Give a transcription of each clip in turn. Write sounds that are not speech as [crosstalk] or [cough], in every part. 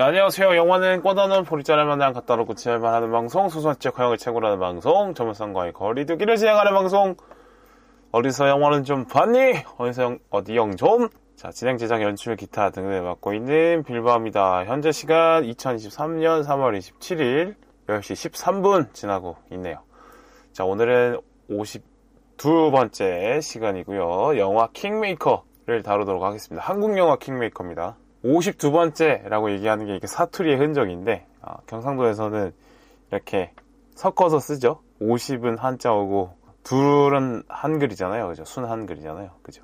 자, 안녕하세요. 영화는 꽂아놓은 보리자를 만나 갖다 놓고 지랄만 하는 방송, 소설적 허영을 최고로 하는 방송, 전문성과의 거리두기를 진행하는 방송, 어디서 영화는 좀 봤니? 어디서 영, 어디 영 좀? 자, 진행, 제작, 연출, 기타 등을 맡고 있는 빌바입니다. 현재 시간 2023년 3월 27일 10시 13분 지나고 있네요. 자, 오늘은 52번째 시간이고요. 영화 킹메이커를 다루도록 하겠습니다. 한국 영화 킹메이커입니다. 52번째라고 얘기하는 게 이게 사투리의 흔적인데 아, 경상도에서는 이렇게 섞어서 쓰죠. 50은 한자어고 둘은 한글이잖아요. 그죠? 순 한글이잖아요. 그죠?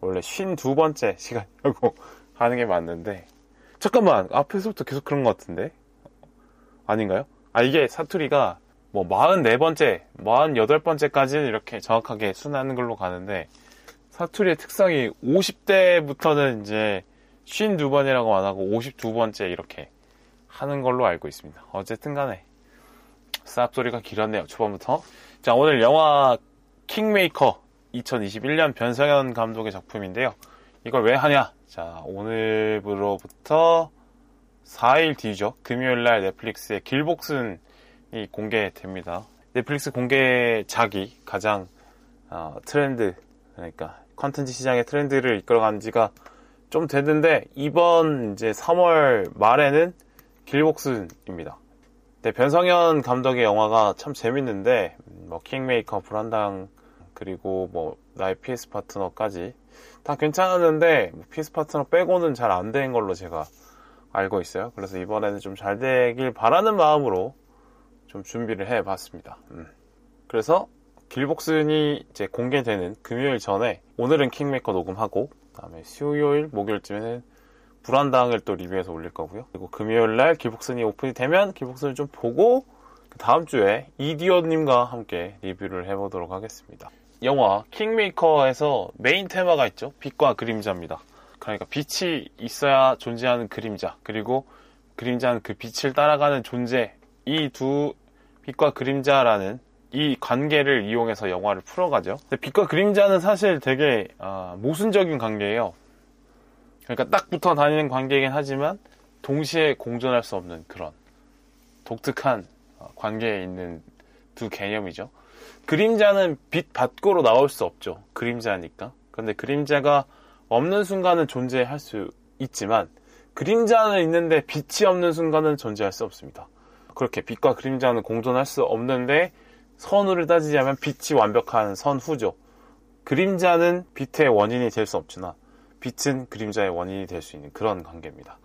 원래 52번째 시간이라고 [laughs] 하는 게 맞는데 잠깐만 앞에서부터 계속 그런 것 같은데 아닌가요? 아 이게 사투리가 뭐 44번째, 48번째까지는 이렇게 정확하게 순한 글로 가는데 사투리의 특성이 50대부터는 이제 52번이라고 안 하고 52번째 이렇게 하는 걸로 알고 있습니다. 어쨌든 간에 쌉소리가 길었네요. 초반부터. 자, 오늘 영화 킹메이커 2021년 변성현 감독의 작품인데요. 이걸 왜 하냐? 자, 오늘부로부터 4일 뒤죠. 금요일 날 넷플릭스의 길복슨이 공개됩니다. 넷플릭스 공개작이 가장 어, 트렌드, 그러니까 컨텐츠 시장의 트렌드를 이끌어간 지가 좀 됐는데 이번 이제 3월 말에는 길복슨입니다. 네, 변성현 감독의 영화가 참 재밌는데 뭐 킹메이커 불한당 그리고 뭐 나의 PS 파트너까지 다 괜찮았는데 뭐 PS 파트너 빼고는 잘 안 된 걸로 제가 알고 있어요. 그래서 이번에는 좀 잘 되길 바라는 마음으로 좀 준비를 해봤습니다. 음. 그래서 길복순이 이제 공개되는 금요일 전에 오늘은 킹메이커 녹음하고 다음에 수요일, 목요일쯤에는 불한당을 또 리뷰해서 올릴 거고요. 그리고 금요일 날 길복순이 오픈이 되면 길복순을 좀 보고 그 다음 주에 이디어님과 함께 리뷰를 해보도록 하겠습니다. 영화 킹메이커에서 메인 테마가 있죠. 빛과 그림자입니다. 그러니까 빛이 있어야 존재하는 그림자 그리고 그림자는 그 빛을 따라가는 존재 이 두 빛과 그림자라는 이 관계를 이용해서 영화를 풀어가죠. 빛과 그림자는 사실 되게 어, 모순적인 관계예요. 그러니까 딱 붙어 다니는 관계이긴 하지만 동시에 공존할 수 없는 그런 독특한 어, 관계에 있는 두 개념이죠. 그림자는 빛 밖으로 나올 수 없죠. 그림자니까. 그런데 그림자가 없는 순간은 존재할 수 있지만 그림자는 있는데 빛이 없는 순간은 존재할 수 없습니다. 그렇게 빛과 그림자는 공존할 수 없는데 선우를 따지자면 빛이 완벽한 선후죠. 그림자는 빛의 원인이 될 수 없지만 빛은 그림자의 원인이 될 수 있는 그런 관계입니다.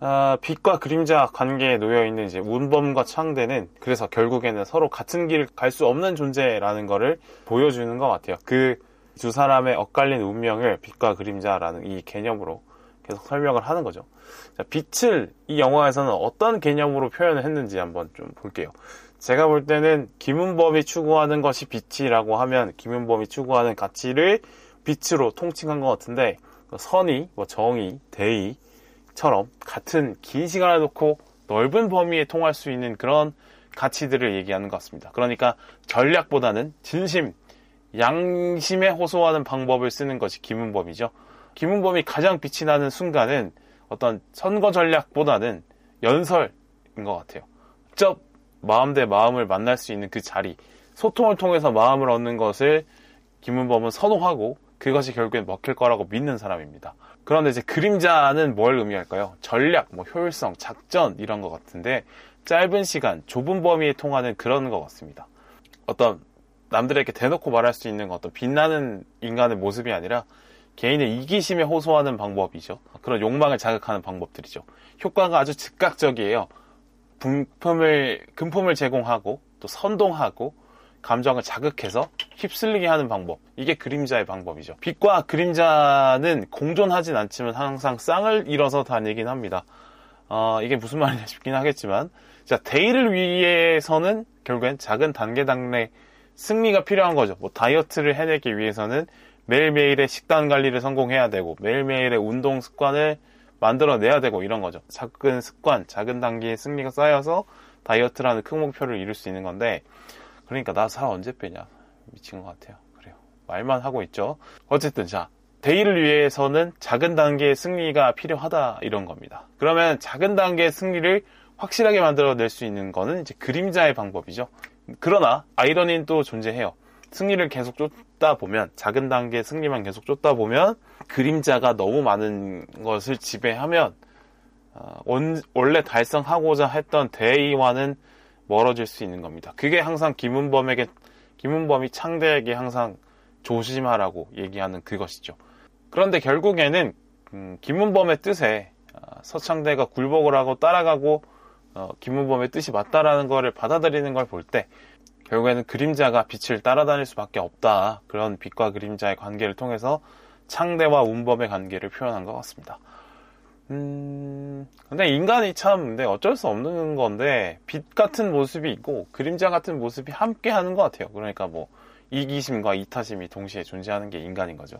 아, 빛과 그림자 관계에 놓여 있는 이제 운범과 창대는 그래서 결국에는 서로 같은 길을 갈 수 없는 존재라는 것을 보여주는 것 같아요. 그 두 사람의 엇갈린 운명을 빛과 그림자라는 이 개념으로 계속 설명을 하는 거죠. 자, 빛을 이 영화에서는 어떤 개념으로 표현을 했는지 한번 좀 볼게요. 제가 볼 때는 김은범이 추구하는 것이 빛이라고 하면 김은범이 추구하는 가치를 빛으로 통칭한 것 같은데 선의, 뭐 정의, 대의처럼 같은 긴 시간을 놓고 넓은 범위에 통할 수 있는 그런 가치들을 얘기하는 것 같습니다. 그러니까 전략보다는 진심, 양심에 호소하는 방법을 쓰는 것이 김은범이죠. 김은범이 가장 빛이 나는 순간은 어떤 선거 전략보다는 연설인 것 같아요. 직접 마음 대 마음을 만날 수 있는 그 자리, 소통을 통해서 마음을 얻는 것을 김은범은 선호하고 그것이 결국엔 먹힐 거라고 믿는 사람입니다. 그런데 이제 그림자는 뭘 의미할까요? 전략, 뭐 효율성, 작전 이런 것 같은데 짧은 시간, 좁은 범위에 통하는 그런 것 같습니다. 어떤 남들에게 대놓고 말할 수 있는 어떤 빛나는 인간의 모습이 아니라 개인의 이기심에 호소하는 방법이죠. 그런 욕망을 자극하는 방법들이죠. 효과가 아주 즉각적이에요. 분품을, 금품을 제공하고 또 선동하고 감정을 자극해서 휩쓸리게 하는 방법. 이게 그림자의 방법이죠. 빛과 그림자는 공존하진 않지만 항상 쌍을 이뤄서 다니긴 합니다. 어, 이게 무슨 말이냐 싶긴 하겠지만, 자, 대의를 위해서는 결국엔 작은 단계 단계 승리가 필요한 거죠. 뭐 다이어트를 해내기 위해서는 매일매일의 식단 관리를 성공해야 되고 매일매일의 운동 습관을 만들어내야 되고 이런 거죠. 작은 습관, 작은 단계의 승리가 쌓여서 다이어트라는 큰 목표를 이룰 수 있는 건데 그러니까 나 살 언제 빼냐 미친 것 같아요. 그래요. 말만 하고 있죠. 어쨌든 자 대의를 위해서는 작은 단계의 승리가 필요하다 이런 겁니다. 그러면 작은 단계의 승리를 확실하게 만들어낼 수 있는 거는 이제 그림자의 방법이죠. 그러나 아이러니는 또 존재해요. 승리를 계속 쫓다 보면 작은 단계 승리만 계속 쫓다 보면 그림자가 너무 많은 것을 지배하면 어, 원, 원래 달성하고자 했던 대의와는 멀어질 수 있는 겁니다. 그게 항상 김은범에게 김은범이 창대에게 항상 조심하라고 얘기하는 그것이죠. 그런데 결국에는 음, 김은범의 뜻에 어, 서창대가 굴복을 하고 따라가고 어, 김은범의 뜻이 맞다라는 것을 받아들이는 걸 볼 때 결국에는 그림자가 빛을 따라다닐 수밖에 없다. 그런 빛과 그림자의 관계를 통해서 창대와 운범의 관계를 표현한 것 같습니다. 음, 근데 인간이 참, 근데 어쩔 수 없는 건데, 빛 같은 모습이 있고, 그림자 같은 모습이 함께 하는 것 같아요. 그러니까 뭐, 이기심과 이타심이 동시에 존재하는 게 인간인 거죠.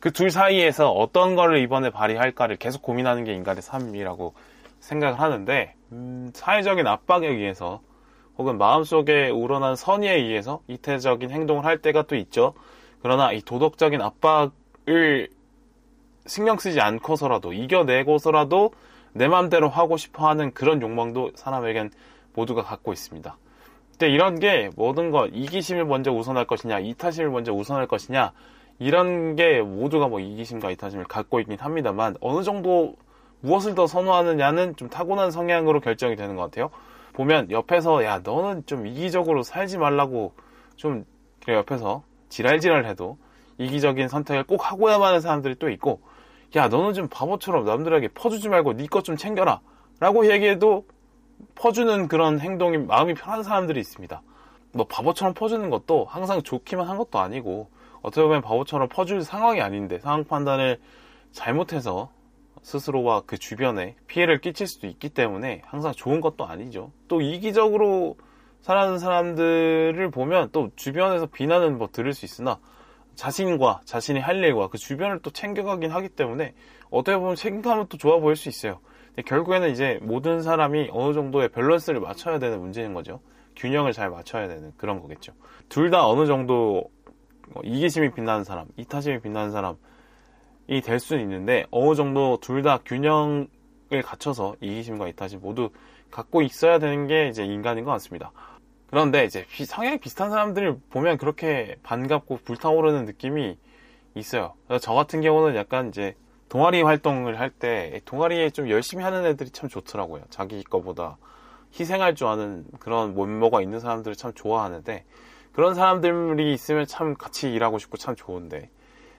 그 둘 사이에서 어떤 거를 이번에 발휘할까를 계속 고민하는 게 인간의 삶이라고 생각을 하는데, 음, 사회적인 압박에 의해서, 혹은 마음속에 우러난 선의에 의해서 이태적인 행동을 할 때가 또 있죠. 그러나 이 도덕적인 압박을 신경 쓰지 않고서라도 이겨내고서라도 내 마음대로 하고 싶어 하는 그런 욕망도 사람에겐 모두가 갖고 있습니다. 근데 이런 게 모든 것 이기심을 먼저 우선할 것이냐 이타심을 먼저 우선할 것이냐 이런 게 모두가 뭐 이기심과 이타심을 갖고 있긴 합니다만 어느 정도 무엇을 더 선호하느냐는 좀 타고난 성향으로 결정이 되는 것 같아요. 보면 옆에서 야 너는 좀 이기적으로 살지 말라고 좀 옆에서 지랄지랄 해도 이기적인 선택을 꼭 하고야만 하는 사람들이 또 있고 야 너는 좀 바보처럼 남들에게 퍼주지 말고 네 것 좀 챙겨라 라고 얘기해도 퍼주는 그런 행동이 마음이 편한 사람들이 있습니다. 뭐 바보처럼 퍼주는 것도 항상 좋기만 한 것도 아니고 어떻게 보면 바보처럼 퍼줄 상황이 아닌데 상황 판단을 잘못해서 스스로와 그 주변에 피해를 끼칠 수도 있기 때문에 항상 좋은 것도 아니죠 또 이기적으로 살아가는 사람들을 보면 또 주변에서 비난은 뭐 들을 수 있으나 자신과 자신이 할 일과 그 주변을 또 챙겨가긴 하기 때문에 어떻게 보면 책임감은 또 좋아 보일 수 있어요. 결국에는 이제 모든 사람이 어느 정도의 밸런스를 맞춰야 되는 문제인 거죠. 균형을 잘 맞춰야 되는 그런 거겠죠. 둘 다 어느 정도 뭐 이기심이 빛나는 사람, 이타심이 빛나는 사람이 될 수는 있는데 어느 정도 둘 다 균형을 갖춰서 이기심과 이타심 모두 갖고 있어야 되는 게 이제 인간인 것 같습니다. 그런데 이제 성향이 비슷한 사람들을 보면 그렇게 반갑고 불타오르는 느낌이 있어요. 저 같은 경우는 약간 이제 동아리 활동을 할 때 동아리에 좀 열심히 하는 애들이 참 좋더라고요. 자기 거보다 희생할 줄 아는 그런 면모가 있는 사람들을 참 좋아하는데 그런 사람들이 있으면 참 같이 일하고 싶고 참 좋은데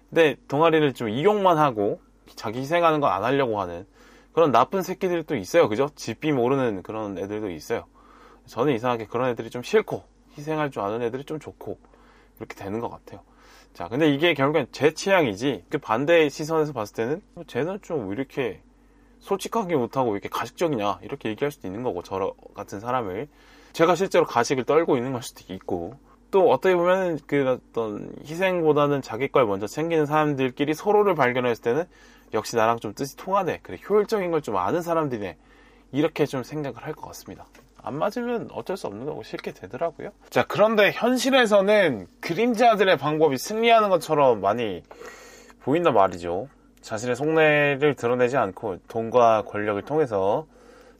근데 동아리를 좀 이용만 하고 자기 희생하는 거안 하려고 하는 그런 나쁜 새끼들도 있어요. 그죠? 집비 모르는 그런 애들도 있어요. 저는 이상하게 그런 애들이 좀 싫고 희생할 줄 아는 애들이 좀 좋고 그렇게 되는 것 같아요. 자, 근데 이게 결국엔 제 취향이지 그 반대 시선에서 봤을 때는 뭐 쟤는 좀 이렇게 솔직하게 못하고 이렇게 가식적이냐 이렇게 얘기할 수도 있는 거고 저 같은 사람을 제가 실제로 가식을 떨고 있는 걸 수도 있고 또 어떻게 보면 그 어떤 희생보다는 자기 걸 먼저 챙기는 사람들끼리 서로를 발견했을 때는 역시 나랑 좀 뜻이 통하네 그래 효율적인 걸 좀 아는 사람들이네 이렇게 좀 생각을 할 것 같습니다. 안 맞으면 어쩔 수 없는 거고 싫게 되더라고요. 자, 그런데 현실에서는 그림자들의 방법이 승리하는 것처럼 많이 보인단 말이죠. 자신의 속내를 드러내지 않고 돈과 권력을 통해서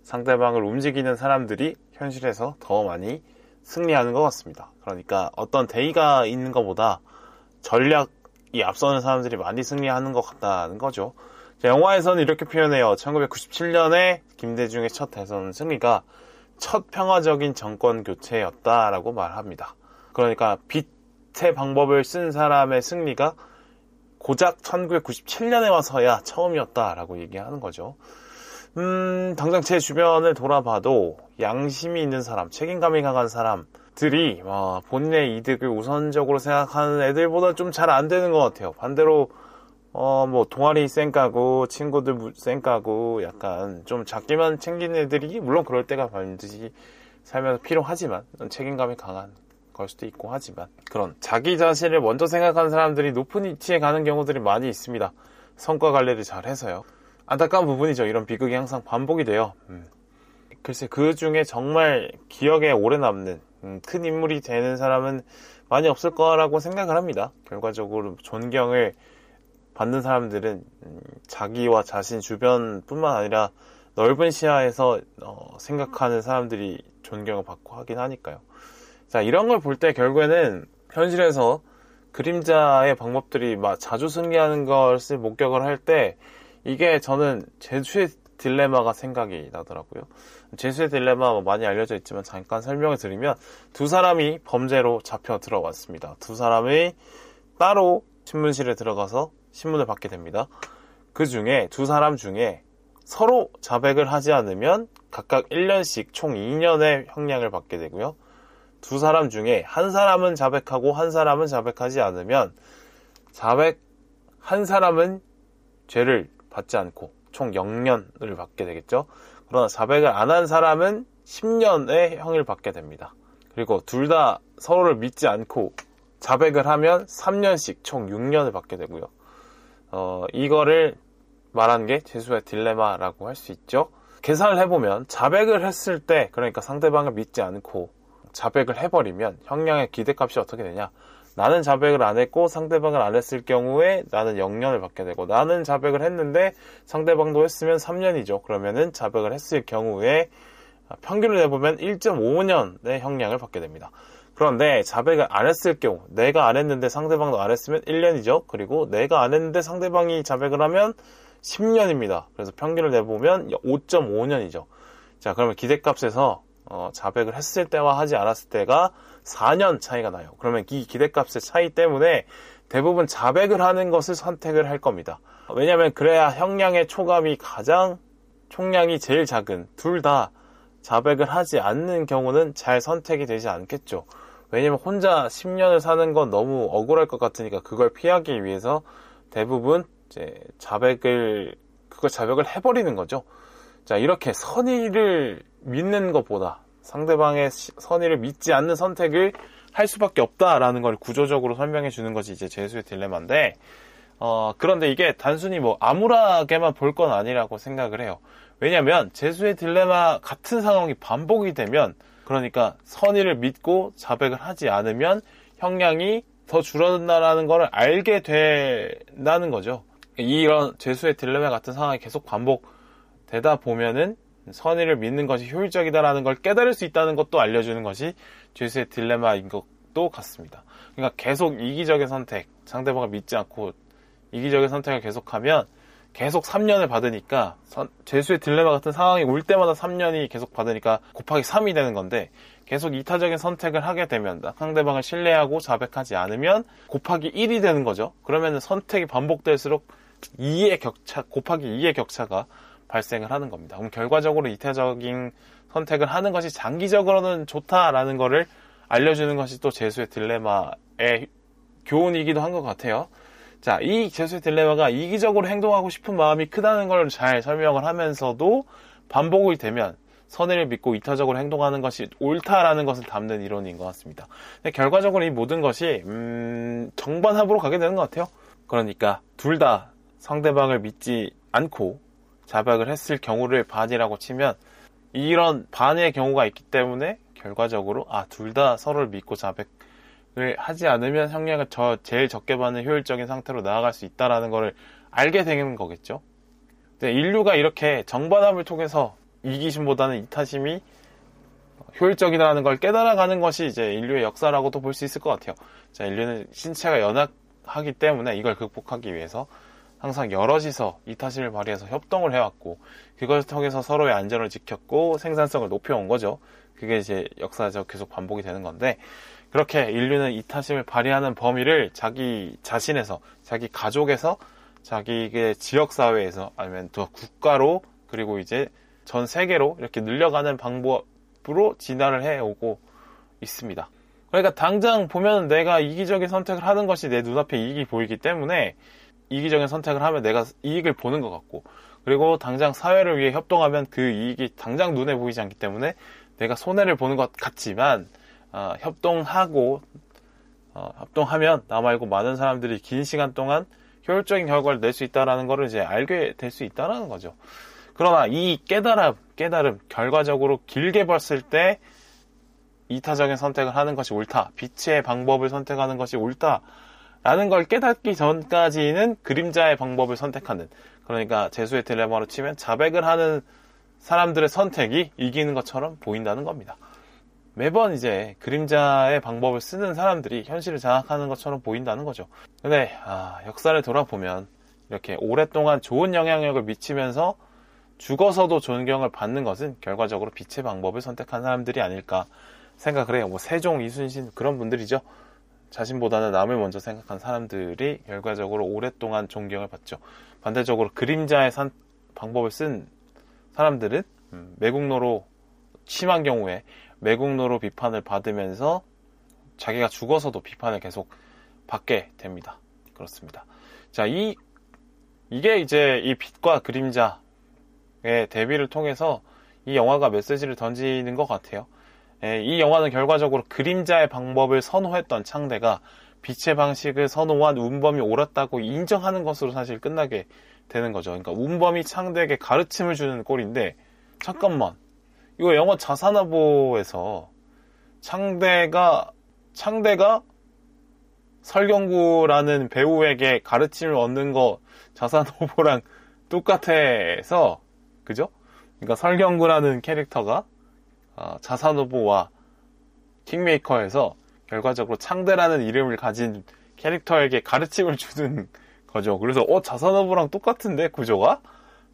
상대방을 움직이는 사람들이 현실에서 더 많이 승리하는 것 같습니다. 그러니까 어떤 대의가 있는 것보다 전략이 앞서는 사람들이 많이 승리하는 것 같다는 거죠. 영화에서는 이렇게 표현해요. 1997년에 김대중의 첫 대선 승리가 첫 평화적인 정권 교체였다라고 말합니다. 그러니까 빛의 방법을 쓴 사람의 승리가 고작 1997년에 와서야 처음이었다라고 얘기하는 거죠. 음, 당장 제 주변을 돌아봐도 양심이 있는 사람, 책임감이 강한 사람들이 어, 본인의 이득을 우선적으로 생각하는 애들보다 좀 잘 안 되는 것 같아요. 반대로 어, 뭐, 동아리 쌩까고, 친구들 쌩까고, 약간 좀 작게만 챙기는 애들이, 물론 그럴 때가 반드시 살면서 필요하지만, 책임감이 강한 걸 수도 있고 하지만, 그런 자기 자신을 먼저 생각하는 사람들이 높은 위치에 가는 경우들이 많이 있습니다. 성과 관리를 잘 해서요. 안타까운 부분이죠. 이런 비극이 항상 반복이 돼요. 음. 글쎄, 그 중에 정말 기억에 오래 남는, 음, 큰 인물이 되는 사람은 많이 없을 거라고 생각을 합니다. 결과적으로 존경을 받는 사람들은 음, 자기와 자신 주변뿐만 아니라 넓은 시야에서 어, 생각하는 사람들이 존경을 받고 하긴 하니까요. 자, 이런 걸 볼 때 결국에는 현실에서 그림자의 방법들이 막 자주 승리하는 것을 목격을 할 때 이게 저는 제수의 딜레마가 생각이 나더라고요. 제수의 딜레마 뭐 많이 알려져 있지만 잠깐 설명을 드리면 두 사람이 범죄로 잡혀 들어왔습니다. 두 사람이 따로 신문실에 들어가서 신문을 받게 됩니다. 그 중에 두 사람 중에 서로 자백을 하지 않으면 각각 1년씩 총 2년의 형량을 받게 되고요. 두 사람 중에 한 사람은 자백하고 한 사람은 자백하지 않으면 자백 한 사람은 죄를 받지 않고 총 0년을 받게 되겠죠. 그러나 자백을 안 한 사람은 10년의 형을 받게 됩니다. 그리고 둘 다 서로를 믿지 않고 자백을 하면 3년씩 총 6년을 받게 되고요. 어, 이거를 말한 게 재수의 딜레마라고 할 수 있죠. 계산을 해보면 자백을 했을 때 그러니까 상대방을 믿지 않고 자백을 해버리면 형량의 기대값이 어떻게 되냐? 나는 자백을 안 했고 상대방을 안 했을 경우에 나는 0년을 받게 되고 나는 자백을 했는데 상대방도 했으면 3년이죠. 그러면은 자백을 했을 경우에 평균을 내보면 1.5년의 형량을 받게 됩니다. 그런데 자백을 안 했을 경우 내가 안 했는데 상대방도 안 했으면 1년이죠. 그리고 내가 안 했는데 상대방이 자백을 하면 10년입니다. 그래서 평균을 내보면 5.5년이죠. 자 그러면 기대값에서 어, 자백을 했을 때와 하지 않았을 때가 4년 차이가 나요. 그러면 이 기대값의 차이 때문에 대부분 자백을 하는 것을 선택을 할 겁니다. 왜냐하면 그래야 형량의 초감이 가장 총량이 제일 작은 둘 다 자백을 하지 않는 경우는 잘 선택이 되지 않겠죠. 왜냐면 혼자 10년을 사는 건 너무 억울할 것 같으니까 그걸 피하기 위해서 대부분 이제 자백을 그걸 자백을 해버리는 거죠. 자 이렇게 선의를 믿는 것보다 상대방의 선의를 믿지 않는 선택을 할 수밖에 없다라는 걸 구조적으로 설명해 주는 것이 이제 재수의 딜레마인데 어, 그런데 이게 단순히 뭐 암울하게만 볼 건 아니라고 생각을 해요. 왜냐면 재수의 딜레마 같은 상황이 반복이 되면 그러니까 선의를 믿고 자백을 하지 않으면 형량이 더 줄어든다라는 걸 알게 된다는 거죠. 이런 재수의 딜레마 같은 상황이 계속 반복되다 보면은 선의를 믿는 것이 효율적이다라는 걸 깨달을 수 있다는 것도 알려주는 것이 죄수의 딜레마인 것도 같습니다. 그러니까 계속 이기적인 선택, 상대방을 믿지 않고 이기적인 선택을 계속하면 계속 3년을 받으니까 죄수의 딜레마 같은 상황이 올 때마다 3년이 계속 받으니까 곱하기 3이 되는 건데 계속 이타적인 선택을 하게 되면 상대방을 신뢰하고 자백하지 않으면 곱하기 1이 되는 거죠. 그러면 선택이 반복될수록 2의 격차 곱하기 2의 격차가 발생을 하는 겁니다. 그럼 결과적으로 이타적인 선택을 하는 것이 장기적으로는 좋다라는 것을 알려주는 것이 또 재수의 딜레마의 교훈이기도 한 것 같아요. 자, 이 재수의 딜레마가 이기적으로 행동하고 싶은 마음이 크다는 걸 잘 설명을 하면서도 반복이 되면 선의를 믿고 이타적으로 행동하는 것이 옳다라는 것을 담는 이론인 것 같습니다. 결과적으로 이 모든 것이 음, 정반합으로 가게 되는 것 같아요. 그러니까 둘 다 상대방을 믿지 않고 자백을 했을 경우를 반이라고 치면 이런 반의 경우가 있기 때문에 결과적으로 아 둘 다 서로를 믿고 자백을 하지 않으면 형량을 저 제일 적게 받는 효율적인 상태로 나아갈 수 있다라는 것을 알게 되는 거겠죠. 인류가 이렇게 정반합을 통해서 이기심보다는 이타심이 효율적이라는 걸 깨달아가는 것이 이제 인류의 역사라고도 볼 수 있을 것 같아요. 자, 인류는 신체가 연약하기 때문에 이걸 극복하기 위해서 항상 여럿이서 이타심을 발휘해서 협동을 해왔고 그것을 통해서 서로의 안전을 지켰고 생산성을 높여온 거죠. 그게 이제 역사적 계속 반복이 되는 건데 그렇게 인류는 이타심을 발휘하는 범위를 자기 자신에서 자기 가족에서 자기의 지역 사회에서 아니면 또 국가로 그리고 이제 전 세계로 이렇게 늘려가는 방법으로 진화를 해오고 있습니다. 그러니까 당장 보면 내가 이기적인 선택을 하는 것이 내 눈앞에 이익이 보이기 때문에 이기적인 선택을 하면 내가 이익을 보는 것 같고 그리고 당장 사회를 위해 협동하면 그 이익이 당장 눈에 보이지 않기 때문에 내가 손해를 보는 것 같지만 어, 협동하고 어, 협동하면 나 말고 많은 사람들이 긴 시간 동안 효율적인 결과를 낼 수 있다라는 것을 이제 알게 될 수 있다라는 거죠. 그러나 이 깨달음, 깨달음, 결과적으로 길게 봤을 때 이타적인 선택을 하는 것이 옳다. 빛의 방법을 선택하는 것이 옳다. 라는 걸 깨닫기 전까지는 그림자의 방법을 선택하는 그러니까 재수의 딜레마로 치면 자백을 하는 사람들의 선택이 이기는 것처럼 보인다는 겁니다. 매번 이제 그림자의 방법을 쓰는 사람들이 현실을 장악하는 것처럼 보인다는 거죠. 근데 아, 역사를 돌아보면 이렇게 오랫동안 좋은 영향력을 미치면서 죽어서도 존경을 받는 것은 결과적으로 빛의 방법을 선택한 사람들이 아닐까 생각을 해요. 뭐 세종, 이순신 그런 분들이죠. 자신보다는 남을 먼저 생각한 사람들이 결과적으로 오랫동안 존경을 받죠. 반대적으로 그림자의 산, 방법을 쓴 사람들은 음, 매국노로 심한 경우에 매국노로 비판을 받으면서 자기가 죽어서도 비판을 계속 받게 됩니다. 그렇습니다. 자, 이 이게 이제 이 빛과 그림자의 대비를 통해서 이 영화가 메시지를 던지는 것 같아요. 예, 이 영화는 결과적으로 그림자의 방법을 선호했던 창대가 빛의 방식을 선호한 운범이 옳았다고 인정하는 것으로 사실 끝나게 되는 거죠. 그러니까 운범이 창대에게 가르침을 주는 꼴인데 잠깐만 이거 영화 자산화보에서 창대가 창대가 설경구라는 배우에게 가르침을 얻는 거 자산호보랑 똑같아서 그죠? 그러니까 설경구라는 캐릭터가 어, 자산호보와 킹메이커에서 결과적으로 창대라는 이름을 가진 캐릭터에게 가르침을 주는 [laughs] 거죠. 그래서 어 자산호보랑 똑같은데 구조가?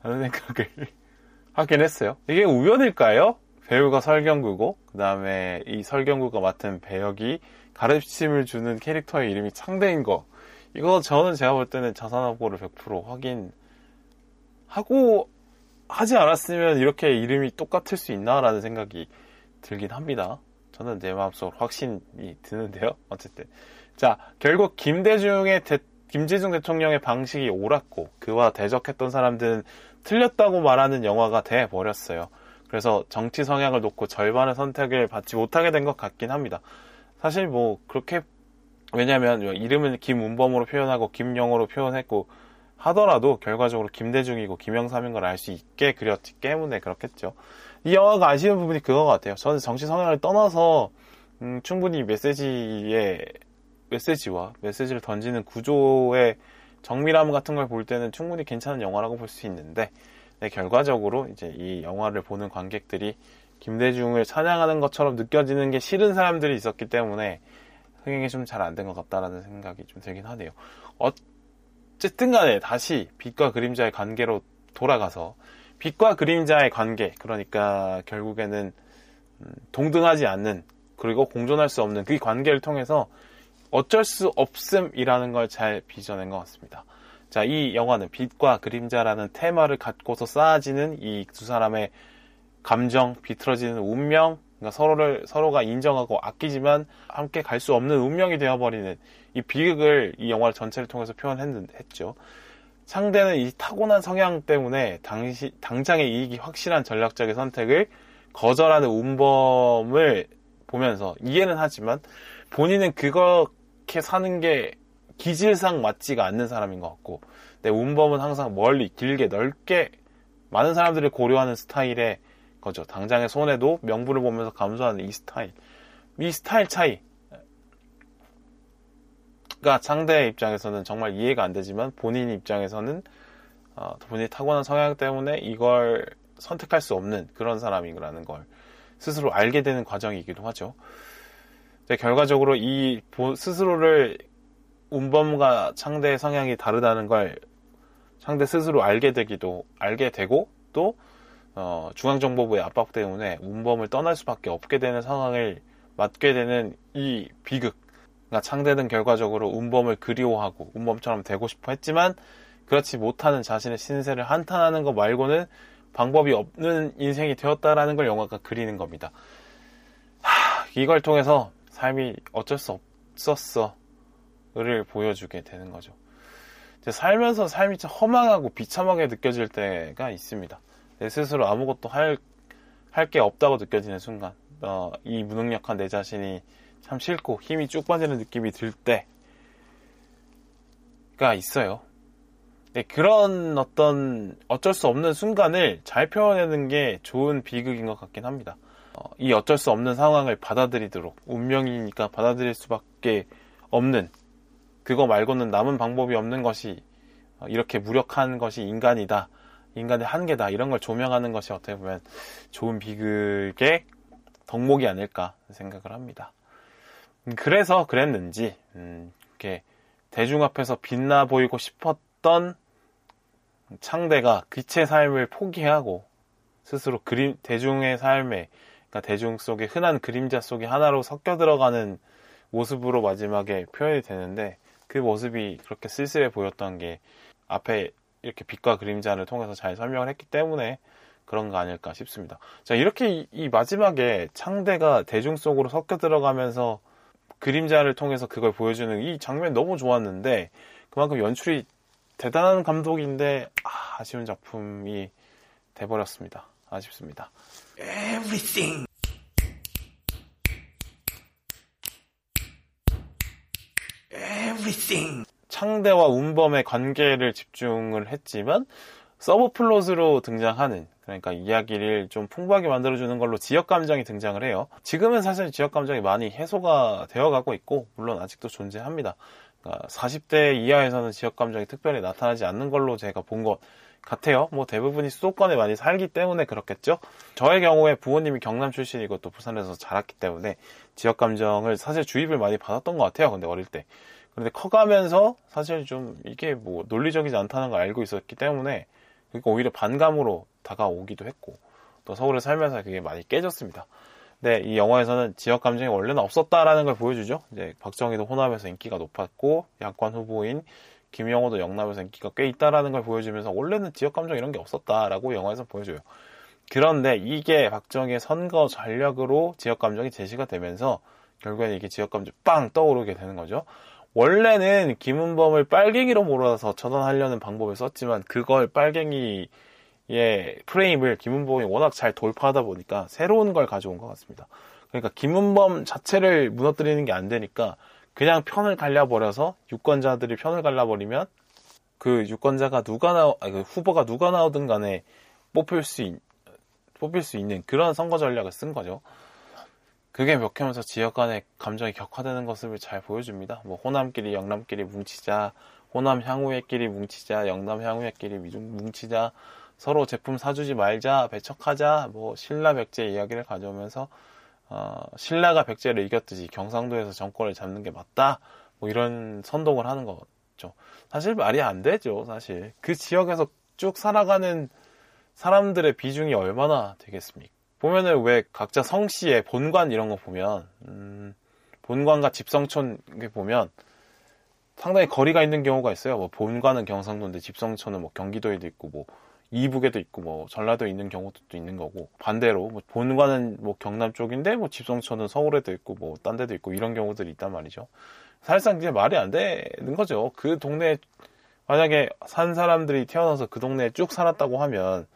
라는 생각을 [laughs] 하긴 했어요. 이게 우연일까요? 배우가 설경구고 그 다음에 이 설경구가 맡은 배역이 가르침을 주는 캐릭터의 이름이 창대인 거 이거 저는 제가 볼 때는 자산호보를 100% 확인하고 하지 않았으면 이렇게 이름이 똑같을 수 있나라는 생각이 들긴 합니다. 저는 내 마음속 확신이 드는데요. 어쨌든 자 결국 김대중의 대, 김대중 대통령의 방식이 옳았고 그와 대적했던 사람들은 틀렸다고 말하는 영화가 돼 버렸어요. 그래서 정치 성향을 놓고 절반의 선택을 받지 못하게 된 것 같긴 합니다. 사실 뭐 그렇게 왜냐하면 이름은 김운범으로 표현하고 김영호로 표현했고 하더라도 결과적으로 김대중이고 김영삼인 걸 알 수 있게 그렸기 때문에 그렇겠죠. 이 영화가 아쉬운 부분이 그거 같아요. 저는 정치 성향을 떠나서 음, 충분히 메시지의 메시지와 메시지를 던지는 구조의 정밀함 같은 걸 볼 때는 충분히 괜찮은 영화라고 볼 수 있는데 네, 결과적으로 이제 이 영화를 보는 관객들이 김대중을 찬양하는 것처럼 느껴지는 게 싫은 사람들이 있었기 때문에 흥행이 좀 잘 안 된 것 같다라는 생각이 좀 들긴 하네요. 어 쨌든 간에 다시 빛과 그림자의 관계로 돌아가서 빛과 그림자의 관계, 그러니까 결국에는 음, 동등하지 않는 그리고 공존할 수 없는 그 관계를 통해서 어쩔 수 없음이라는 걸 잘 빚어낸 것 같습니다. 자, 이 영화는 빛과 그림자라는 테마를 갖고서 쌓아지는 이 두 사람의 감정, 비틀어지는 운명, 그러니까 서로를 서로가 인정하고 아끼지만 함께 갈 수 없는 운명이 되어버리는 이 비극을 이 영화 전체를 통해서 표현했죠. 상대는 이 타고난 성향 때문에 당시 당장의 이익이 확실한 전략적인 선택을 거절하는 운범을 보면서 이해는 하지만 본인은 그렇게 사는 게 기질상 맞지가 않는 사람인 것 같고 내 운범은 항상 멀리 길게 넓게 많은 사람들을 고려하는 스타일의 거죠. 당장의 손해도 명분을 보면서 감수하는 이 스타일. 이 스타일 차이. 가 상대 입장에서는 정말 이해가 안 되지만 본인 입장에서는 어, 본인이 타고난 성향 때문에 이걸 선택할 수 없는 그런 사람이라는 걸 스스로 알게 되는 과정이기도 하죠. 결과적으로 이 스스로를 운범과 상대의 성향이 다르다는 걸 상대 스스로 알게 되기도 알게 되고 또 어, 중앙정보부의 압박 때문에 운범을 떠날 수밖에 없게 되는 상황을 맞게 되는 이 비극. 그러니까 창대는 결과적으로 운범을 그리워하고 운범처럼 되고 싶어 했지만 그렇지 못하는 자신의 신세를 한탄하는 것 말고는 방법이 없는 인생이 되었다라는 걸 영화가 그리는 겁니다. 하, 이걸 통해서 삶이 어쩔 수 없었어를 보여주게 되는 거죠. 살면서 삶이 참 허망하고 비참하게 느껴질 때가 있습니다. 내 스스로 아무것도 할, 할 게 없다고 느껴지는 순간, 어, 이 무능력한 내 자신이 참 싫고 힘이 쭉 빠지는 느낌이 들 때가 있어요. 네, 그런 어떤 어쩔 수 없는 순간을 잘 표현하는 게 좋은 비극인 것 같긴 합니다. 어, 이 어쩔 수 없는 상황을 받아들이도록 운명이니까 받아들일 수밖에 없는 그거 말고는 남은 방법이 없는 것이 어, 이렇게 무력한 것이 인간이다. 인간의 한계다. 이런 걸 조명하는 것이 어떻게 보면 좋은 비극의 덕목이 아닐까 생각을 합니다. 그래서 그랬는지 음, 이렇게 대중 앞에서 빛나 보이고 싶었던 창대가 그체 삶을 포기하고 스스로 그림 대중의 삶에 그러니까 대중 속의 흔한 그림자 속에 하나로 섞여 들어가는 모습으로 마지막에 표현이 되는데 그 모습이 그렇게 쓸쓸해 보였던 게 앞에 이렇게 빛과 그림자를 통해서 잘 설명을 했기 때문에 그런 거 아닐까 싶습니다. 자, 이렇게 이, 이 마지막에 창대가 대중 속으로 섞여 들어가면서 그림자를 통해서 그걸 보여주는 이 장면 너무 좋았는데 그만큼 연출이 대단한 감독인데 아, 아쉬운 작품이 돼버렸습니다. 아쉽습니다. Everything. Everything. 창대와 운범의 관계를 집중을 했지만 subplot으로 등장하는 그러니까 이야기를 좀 풍부하게 만들어주는 걸로 지역 감정이 등장을 해요. 지금은 사실 지역 감정이 많이 해소가 되어가고 있고 물론 아직도 존재합니다. 그러니까 40대 이하에서는 지역 감정이 특별히 나타나지 않는 걸로 제가 본 것 같아요. 뭐 대부분이 수도권에 많이 살기 때문에 그렇겠죠. 저의 경우에 부모님이 경남 출신이고 또 부산에서 자랐기 때문에 지역 감정을 사실 주입을 많이 받았던 것 같아요. 근데 어릴 때. 그런데 커가면서 사실 좀 이게 뭐 논리적이지 않다는 걸 알고 있었기 때문에 그러니까 오히려 반감으로 다가오기도 했고 또 서울에 살면서 그게 많이 깨졌습니다. 네, 이 영화에서는 지역 감정이 원래는 없었다라는 걸 보여주죠. 이제 박정희도 호남에서 인기가 높았고 양권 후보인 김영호도 영남에서 인기가 꽤 있다라는 걸 보여주면서 원래는 지역 감정 이런 게 없었다라고 영화에서 보여줘요. 그런데 이게 박정희의 선거 전략으로 지역 감정이 제시가 되면서 결국엔 이게 지역 감정 빵 떠오르게 되는 거죠. 원래는 김은범을 빨갱이로 몰아서 처단하려는 방법을 썼지만 그걸 빨갱이의 프레임을 김은범이 워낙 잘 돌파하다 보니까 새로운 걸 가져온 것 같습니다. 그러니까 김은범 자체를 무너뜨리는 게 안 되니까 그냥 편을 갈려버려서 유권자들이 편을 갈라버리면 그 유권자가 누가 나오, 아니, 그 후보가 누가 나오든 간에 뽑힐 수, 있, 뽑힐 수 있는 그런 선거 전략을 쓴 거죠. 그게 몇해면서 지역 간의 감정이 격화되는 것을 잘 보여줍니다. 뭐 호남끼리 영남끼리 뭉치자, 호남 향후에끼리 뭉치자, 영남 향후에끼리 뭉치자, 서로 제품 사주지 말자, 배척하자, 뭐 신라 백제 이야기를 가져오면서 어, 신라가 백제를 이겼듯이 경상도에서 정권을 잡는 게 맞다, 뭐 이런 선동을 하는 거죠. 사실 말이 안 되죠, 사실 그 지역에서 쭉 살아가는 사람들의 비중이 얼마나 되겠습니까? 보면은 왜 각자 성씨에 본관 이런 거 보면 음, 본관과 집성촌 보면 상당히 거리가 있는 경우가 있어요. 뭐 본관은 경상도인데 집성촌은 뭐 경기도에도 있고 뭐 이북에도 있고 뭐 전라도에 있는 경우도 있는 거고 반대로 뭐 본관은 뭐 경남 쪽인데 뭐 집성촌은 서울에도 있고 뭐 딴 데도 있고 이런 경우들이 있단 말이죠. 사실상 이제 말이 안 되는 거죠. 그 동네 만약에 산 사람들이 태어나서 그 동네에 쭉 살았다고 하면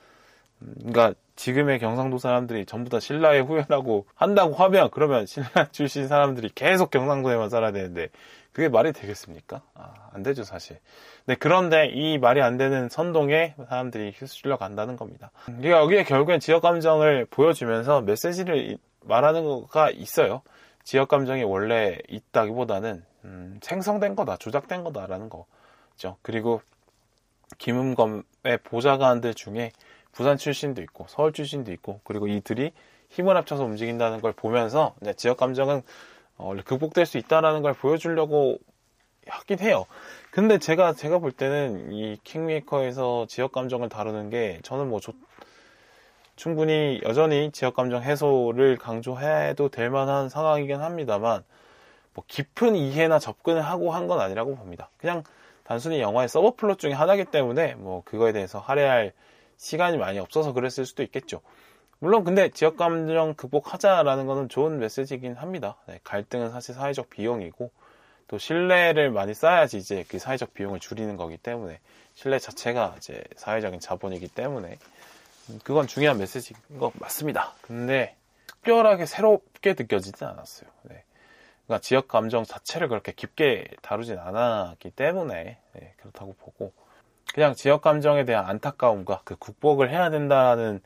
음, 그러니까 지금의 경상도 사람들이 전부 다 신라에 후연하고 한다고 하면 그러면 신라 [laughs] 출신 사람들이 계속 경상도에만 살아야 되는데 그게 말이 되겠습니까? 아, 안 되죠 사실. 네, 그런데 이 말이 안 되는 선동에 사람들이 휩쓸려 간다는 겁니다. 그러니까 여기에 결국엔 지역 감정을 보여주면서 메시지를 말하는 거가 있어요. 지역 감정이 원래 있다기보다는 음, 생성된 거다, 조작된 거다라는 거죠. 그리고 김은검의 보좌관들 중에 부산 출신도 있고 서울 출신도 있고 그리고 이들이 힘을 합쳐서 움직인다는 걸 보면서 지역 감정은 어, 극복될 수 있다라는 걸 보여주려고 하긴 해요. 근데 제가 제가 볼 때는 이 킹메이커에서 지역 감정을 다루는 게 저는 뭐 조, 충분히 여전히 지역 감정 해소를 강조해도 될 만한 상황이긴 합니다만 뭐 깊은 이해나 접근을 하고 한 건 아니라고 봅니다. 그냥 단순히 영화의 subplot 중에 하나이기 때문에 뭐 그거에 대해서 할애할 시간이 많이 없어서 그랬을 수도 있겠죠. 물론 근데 지역 감정 극복하자라는 것은 좋은 메시지이긴 합니다. 네, 갈등은 사실 사회적 비용이고 또 신뢰를 많이 쌓아야지 이제 그 사회적 비용을 줄이는 거기 때문에 신뢰 자체가 이제 사회적인 자본이기 때문에 음, 그건 중요한 메시지인 것 맞습니다. 근데 특별하게 새롭게 느껴지진 않았어요. 네. 그러니까 지역 감정 자체를 그렇게 깊게 다루진 않았기 때문에 네, 그렇다고 보고 그냥 지역 감정에 대한 안타까움과 그 극복을 해야 된다는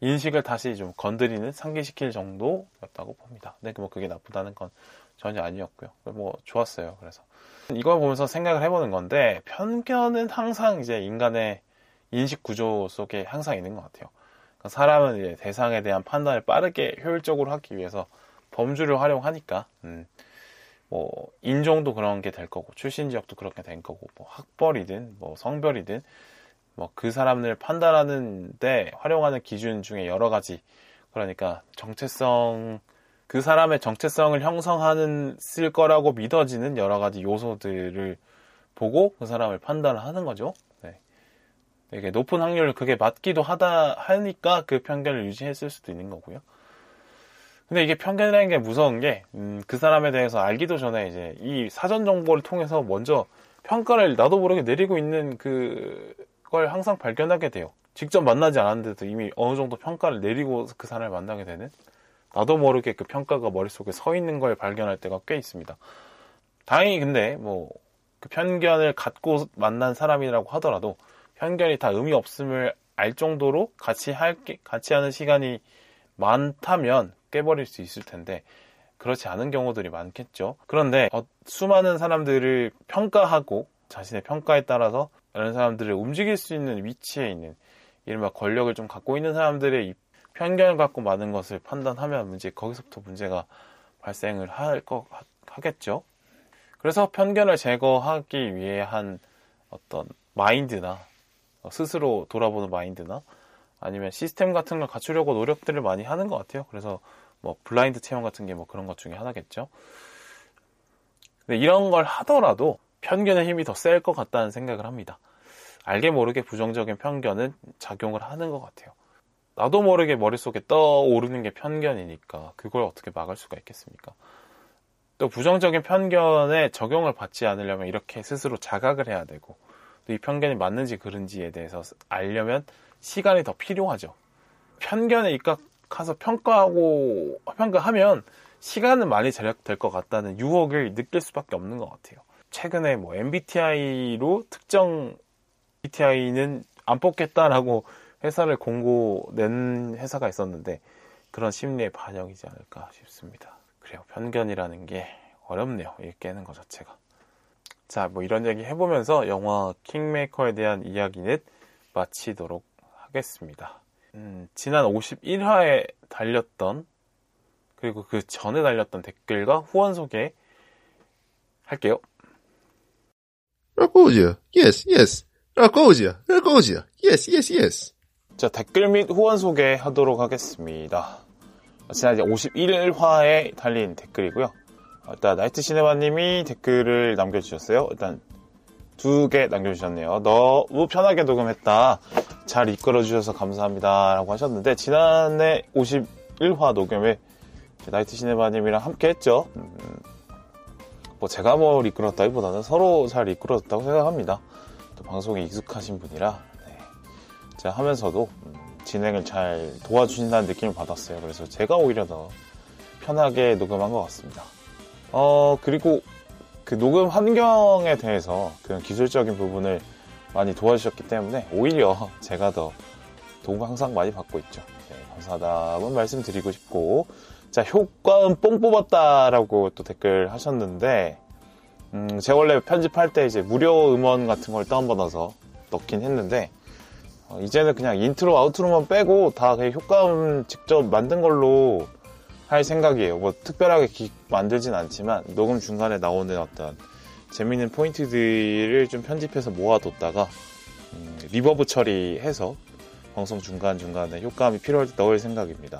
인식을 다시 좀 건드리는 상기시킬 정도였다고 봅니다. 근데 뭐 그게 나쁘다는 건 전혀 아니었고요. 뭐 좋았어요. 그래서 이걸 보면서 생각을 해보는 건데 편견은 항상 이제 인간의 인식 구조 속에 항상 있는 것 같아요. 그러니까 사람은 이제 대상에 대한 판단을 빠르게 효율적으로 하기 위해서 범주를 활용하니까 음, 뭐 인종도 그런 게 될 거고 출신 지역도 그렇게 된 거고 뭐 학벌이든 뭐 성별이든 뭐 그 사람을 판단하는데 활용하는 기준 중에 여러 가지 그러니까 정체성 그 사람의 정체성을 형성하는 쓸 거라고 믿어지는 여러 가지 요소들을 보고 그 사람을 판단을 하는 거죠. 네. 되게 높은 확률 그게 맞기도 하다 하니까 그 편견을 유지했을 수도 있는 거고요. 근데 이게 편견이라는 게 무서운 게, 음, 그 사람에 대해서 알기도 전에 이제 이 사전 정보를 통해서 먼저 평가를 나도 모르게 내리고 있는 그걸 항상 발견하게 돼요. 직접 만나지 않았는데도 이미 어느 정도 평가를 내리고 그 사람을 만나게 되는 나도 모르게 그 평가가 머릿속에 서 있는 걸 발견할 때가 꽤 있습니다. 다행히 근데 뭐 그 편견을 갖고 만난 사람이라고 하더라도 편견이 다 의미 없음을 알 정도로 같이 할 같이 하는 시간이 많다면 깨버릴 수 있을 텐데 그렇지 않은 경우들이 많겠죠. 그런데 어, 수많은 사람들을 평가하고 자신의 평가에 따라서 이런 사람들을 움직일 수 있는 위치에 있는 이른바 권력을 좀 갖고 있는 사람들의 편견을 갖고 많은 것을 판단하면 문제 거기서부터 문제가 발생을 할것 하겠죠. 그래서 편견을 제거하기 위해 한 어떤 마인드나 스스로 돌아보는 마인드나 아니면 시스템 같은 걸 갖추려고 노력들을 많이 하는 것 같아요. 그래서 뭐 블라인드 체험 같은 게 뭐 그런 것 중에 하나겠죠. 근데 이런 걸 하더라도 편견의 힘이 더 셀 것 같다는 생각을 합니다. 알게 모르게 부정적인 편견은 작용을 하는 것 같아요. 나도 모르게 머릿속에 떠오르는 게 편견이니까 그걸 어떻게 막을 수가 있겠습니까? 또 부정적인 편견에 적용을 받지 않으려면 이렇게 스스로 자각을 해야 되고 또 이 편견이 맞는지 그른지에 대해서 알려면 시간이 더 필요하죠. 편견에 입각해서 평가하고 평가하면 시간은 많이 절약될 것 같다는 유혹을 느낄 수밖에 없는 것 같아요. 최근에 뭐 MBTI로 특정 MBTI는 안 뽑겠다라고 회사를 공고 낸 회사가 있었는데 그런 심리의 반영이지 않을까 싶습니다. 그래요. 편견이라는 게 어렵네요. 이 깨는 것 자체가. 자, 뭐 이런 얘기 해보면서 영화 킹메이커에 대한 이야기는 마치도록 하겠습니다. 음, 지난 51화에 달렸던 그리고 그 전에 달렸던 댓글과 후원 소개 할게요. 라코우지야, yes, yes. 라코우지야, 라코우지야, yes, yes, yes. 자, 댓글 및 후원 소개하도록 하겠습니다. 지난 51화에 달린 댓글이고요. 일단 나이트 시네마님이 댓글을 남겨주셨어요. 일단 두 개 남겨주셨네요. 너무 편하게 녹음했다. 잘 이끌어주셔서 감사합니다. 라고 하셨는데, 지난해 51화 녹음에 나이트 시네마님이랑 함께 했죠. 음, 뭐 제가 뭘 이끌었다기보다는 서로 잘 이끌어졌다고 생각합니다. 또 방송에 익숙하신 분이라 네. 제가 하면서도 음, 진행을 잘 도와주신다는 느낌을 받았어요. 그래서 제가 오히려 더 편하게 녹음한 것 같습니다. 어 그리고 그 녹음 환경에 대해서 그런 기술적인 부분을 많이 도와주셨기 때문에 오히려 [laughs] 제가 더 도움 항상 많이 받고 있죠. 네, 감사하다는 말씀 드리고 싶고 자 효과음 뽕 뽑았다라고 또 댓글 하셨는데 음, 제가 원래 편집할 때 이제 무료 음원 같은 걸 다운받아서 넣긴 했는데 어, 이제는 그냥 intro outro만 빼고 다 그냥 효과음 직접 만든 걸로 할 생각이에요. 뭐 특별하게 기, 만들진 않지만 녹음 중간에 나오는 어떤 재밌는 포인트들을 좀 편집해서 모아뒀다가 음, reverb 처리해서 방송 중간중간에 효과음이 필요할 때 넣을 생각입니다.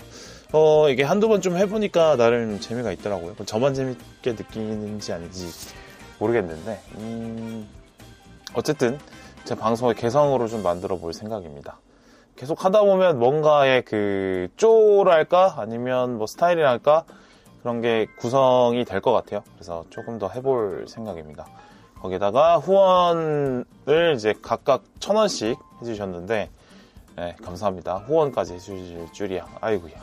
어, 이게 한두 번 좀 해보니까 나름 재미가 있더라고요. 저만 재밌게 느끼는지 아닌지 모르겠는데, 음, 어쨌든 제 방송의 개성으로 좀 만들어 볼 생각입니다. 계속 하다 보면 뭔가의 그 쪼랄까? 아니면 뭐 스타일이랄까? 그런 게 구성이 될 것 같아요. 그래서 조금 더 해볼 생각입니다. 거기다가 후원을 이제 각각 천 원씩 해주셨는데, 네, 감사합니다. 후원까지 해주실 줄이야. 아이고야.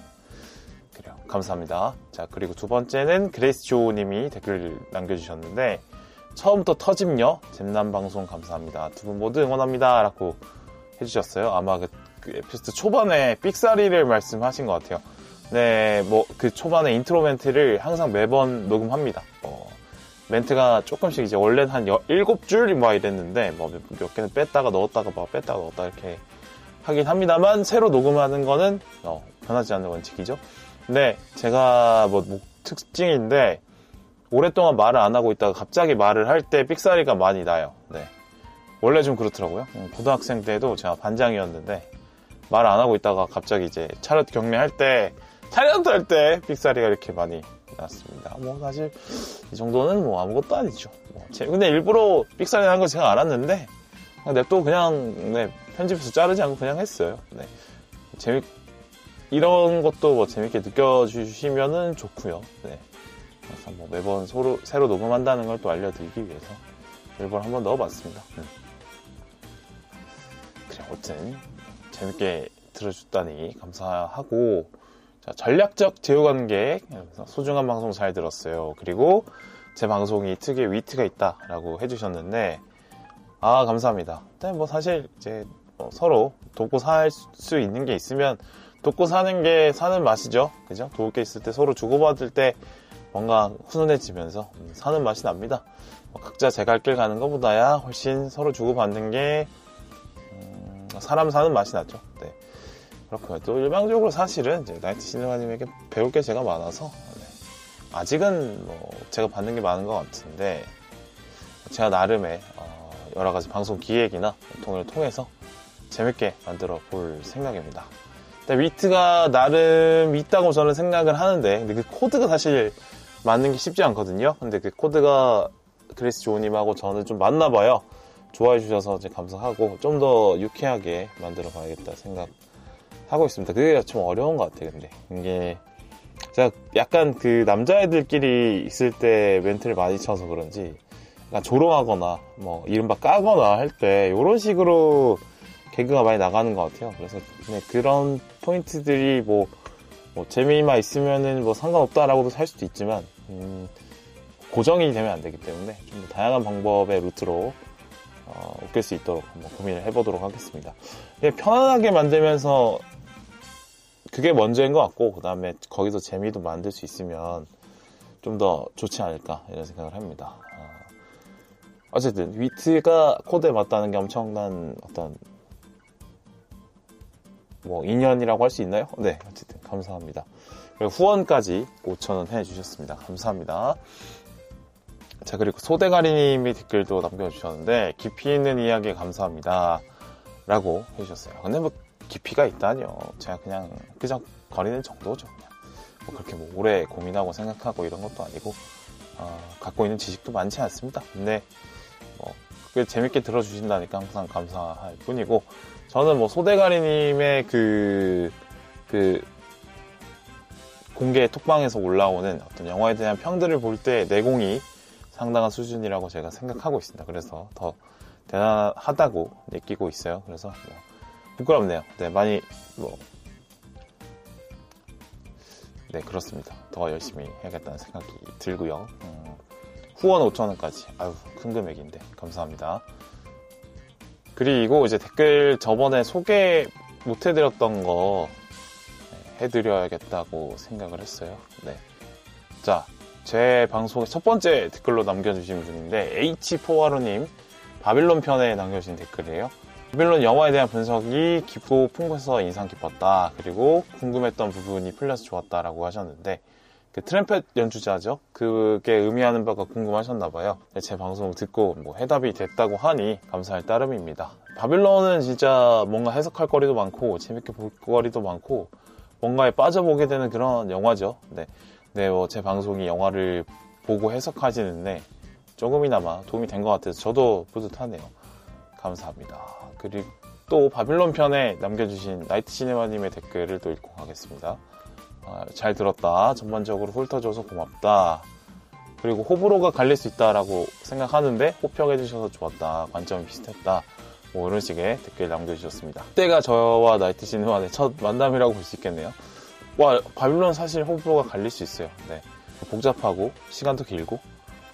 그래요. 감사합니다. 자, 그리고 두 번째는 그레이스 조님이 댓글 남겨주셨는데, 처음부터 터짐요. 잼남 방송 감사합니다. 두 분 모두 응원합니다. 라고 해주셨어요. 아마 그, 그 에피소드 초반에 삑사리를 말씀하신 것 같아요. 네, 뭐 그 초반에 인트로 멘트를 항상 매번 녹음합니다. 어, 멘트가 조금씩 이제 원래는 한 7줄 막 이랬는데 뭐 몇 개는 뺐다가 넣었다가 막 뺐다가 넣었다 이렇게 하긴 합니다만 새로 녹음하는 거는 어, 변하지 않는 원칙이죠. 근데 제가 뭐, 뭐 특징인데 오랫동안 말을 안 하고 있다가 갑자기 말을 할 때 삑사리가 많이 나요. 네. 원래 좀 그렇더라고요. 음, 고등학생 때도 제가 반장이었는데 말 안 하고 있다가 갑자기 이제 차렷 경례할 때 차렷 할때 삑사리가 이렇게 많이 났습니다. 뭐 사실 이 정도는 뭐 아무것도 아니죠. 뭐 제- 근데 일부러 삑사리 난거 제가 알았는데 냅또 그냥 네, 편집해서 자르지 않고 그냥 했어요. 네. 재밌 이런 것도 뭐 재밌게 느껴주시면은 좋고요. 네. 그래서 뭐 매번 서로 새로 녹음한다는 걸 또 알려드리기 위해서 일부러 한번 넣어봤습니다. 음. 그래, 어쨌든 재밌게 들어줬다니 감사하고 자, 전략적 제휴관계 소중한 방송 잘 들었어요. 그리고 제 방송이 특유의 위트가 있다라고 해주셨는데 아 감사합니다. 근데 뭐 사실 이제 뭐 서로 돕고 살 수 있는 게 있으면 돕고 사는 게 사는 맛이죠. 그죠? 도울 게 있을 때 서로 주고받을 때 뭔가 훈훈해지면서 음, 사는 맛이 납니다. 뭐 각자 제 갈 길 가는 것보다야 훨씬 서로 주고받는 게 음, 사람 사는 맛이 나죠. 네. 그렇고요. 또 일방적으로 사실은 이제 나이트 시네마님에게 배울 게 제가 많아서 네. 아직은 뭐 제가 받는 게 많은 것 같은데 제가 나름의 어, 여러 가지 방송 기획이나 통을 통해서 재밌게 만들어 볼 생각입니다. 위트가 나름 있다고 저는 생각을 하는데 근데 그 코드가 사실 맞는 게 쉽지 않거든요. 근데 그 코드가 그레이스 조님하고 저는 좀 맞나 봐요. 좋아해 주셔서 이제 감사하고 좀 더 유쾌하게 만들어 봐야겠다 생각하고 있습니다. 그게 좀 어려운 것 같아요. 근데 이게 제가 약간 그 남자애들끼리 있을 때 멘트를 많이 쳐서 그런지 약간 조롱하거나 뭐 이른바 까거나 할 때 이런 식으로 개그가 많이 나가는 것 같아요. 그래서 그런 포인트들이 뭐, 뭐 재미만 있으면은 뭐 상관없다라고도 할 수도 있지만 음, 고정이 되면 안 되기 때문에 좀더 다양한 방법의 루트로 어, 웃길 수 있도록 한번 고민을 해보도록 하겠습니다. 그냥 편안하게 만들면서 그게 먼저인 것 같고 그 다음에 거기서 재미도 만들 수 있으면 좀 더 좋지 않을까 이런 생각을 합니다. 어, 어쨌든 위트가 코드에 맞다는 게 엄청난 어떤 뭐 인연이라고 할 수 있나요? 네, 어쨌든 감사합니다. 그리고 후원까지 5,000원 해주셨습니다. 감사합니다. 자, 그리고 소대가리님이 댓글도 남겨주셨는데, 깊이 있는 이야기 감사합니다. 라고 해주셨어요. 근데 뭐, 깊이가 있다니요. 제가 그냥 그저 거리는 정도죠. 그냥. 뭐 그렇게 뭐 오래 고민하고 생각하고 이런 것도 아니고, 어, 갖고 있는 지식도 많지 않습니다. 근데, 뭐, 그게 재밌게 들어주신다니까 항상 감사할 뿐이고, 저는 뭐 소대가리님의 그, 그, 공개 톡방에서 올라오는 어떤 영화에 대한 평들을 볼 때 내공이 상당한 수준이라고 제가 생각하고 있습니다. 그래서 더 대단하다고 느끼고 있어요. 그래서 뭐 부끄럽네요. 네, 많이 뭐, 네, 그렇습니다. 더 열심히 해야겠다는 생각이 들고요. 음, 후원 5천원까지. 아유, 큰 금액인데. 감사합니다. 그리고 이제 댓글 저번에 소개 못 해드렸던 거 네, 해드려야겠다고 생각을 했어요. 네. 자, 제 방송의 첫 번째 댓글로 남겨주신 분인데, H4하루님, 바빌론 편에 남겨주신 댓글이에요. 바빌론 영화에 대한 분석이 깊고 풍부해서 인상 깊었다. 그리고 궁금했던 부분이 풀려서 좋았다라고 하셨는데, 그 트램펫 연주자죠. 그게 의미하는 바가 궁금하셨나봐요. 제 방송을 듣고 뭐 해답이 됐다고 하니 감사할 따름입니다. 바빌론은 진짜 뭔가 해석할 거리도 많고 재밌게 볼 거리도 많고 뭔가에 빠져보게 되는 그런 영화죠. 네, 네, 뭐 제 방송이 영화를 보고 해석하시는데 조금이나마 도움이 된 것 같아서 저도 뿌듯하네요. 감사합니다. 그리고 또 바빌론 편에 남겨주신 나이트 시네마님의 댓글을 또 읽고 가겠습니다. 아, 잘 들었다. 전반적으로 훑어줘서 고맙다. 그리고 호불호가 갈릴 수 있다라고 생각하는데 호평해주셔서 좋았다. 관점이 비슷했다. 뭐 이런 식의 댓글 남겨주셨습니다. 그때가 저와 나이트 시네마의 첫 만남이라고 볼 수 있겠네요. 와, 바빌론 사실 호불호가 갈릴 수 있어요. 네. 복잡하고, 시간도 길고,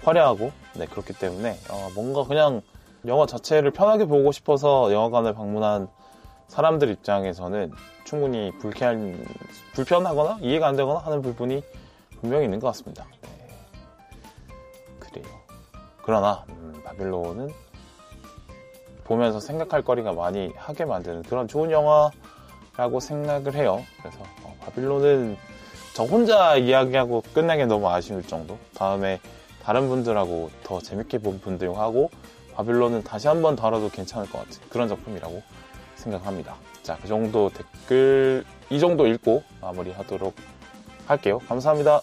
화려하고, 네, 그렇기 때문에, 어, 뭔가 그냥 영화 자체를 편하게 보고 싶어서 영화관을 방문한 사람들 입장에서는 충분히 불쾌한, 불편하거나 이해가 안 되거나 하는 부분이 분명히 있는 것 같습니다. 네. 그래요. 그러나 음, 바빌론은 보면서 생각할 거리가 많이 하게 만드는 그런 좋은 영화 라고 생각을 해요. 그래서 어, 바빌론은 저 혼자 이야기하고 끝나기 너무 아쉬울 정도. 다음에 다른 분들하고 더 재밌게 본 분들하고 바빌론은 다시 한번 다뤄도 괜찮을 것 같은 그런 작품이라고 생각합니다. 자, 그 정도 댓글 이 정도 읽고 마무리하도록 할게요. 감사합니다.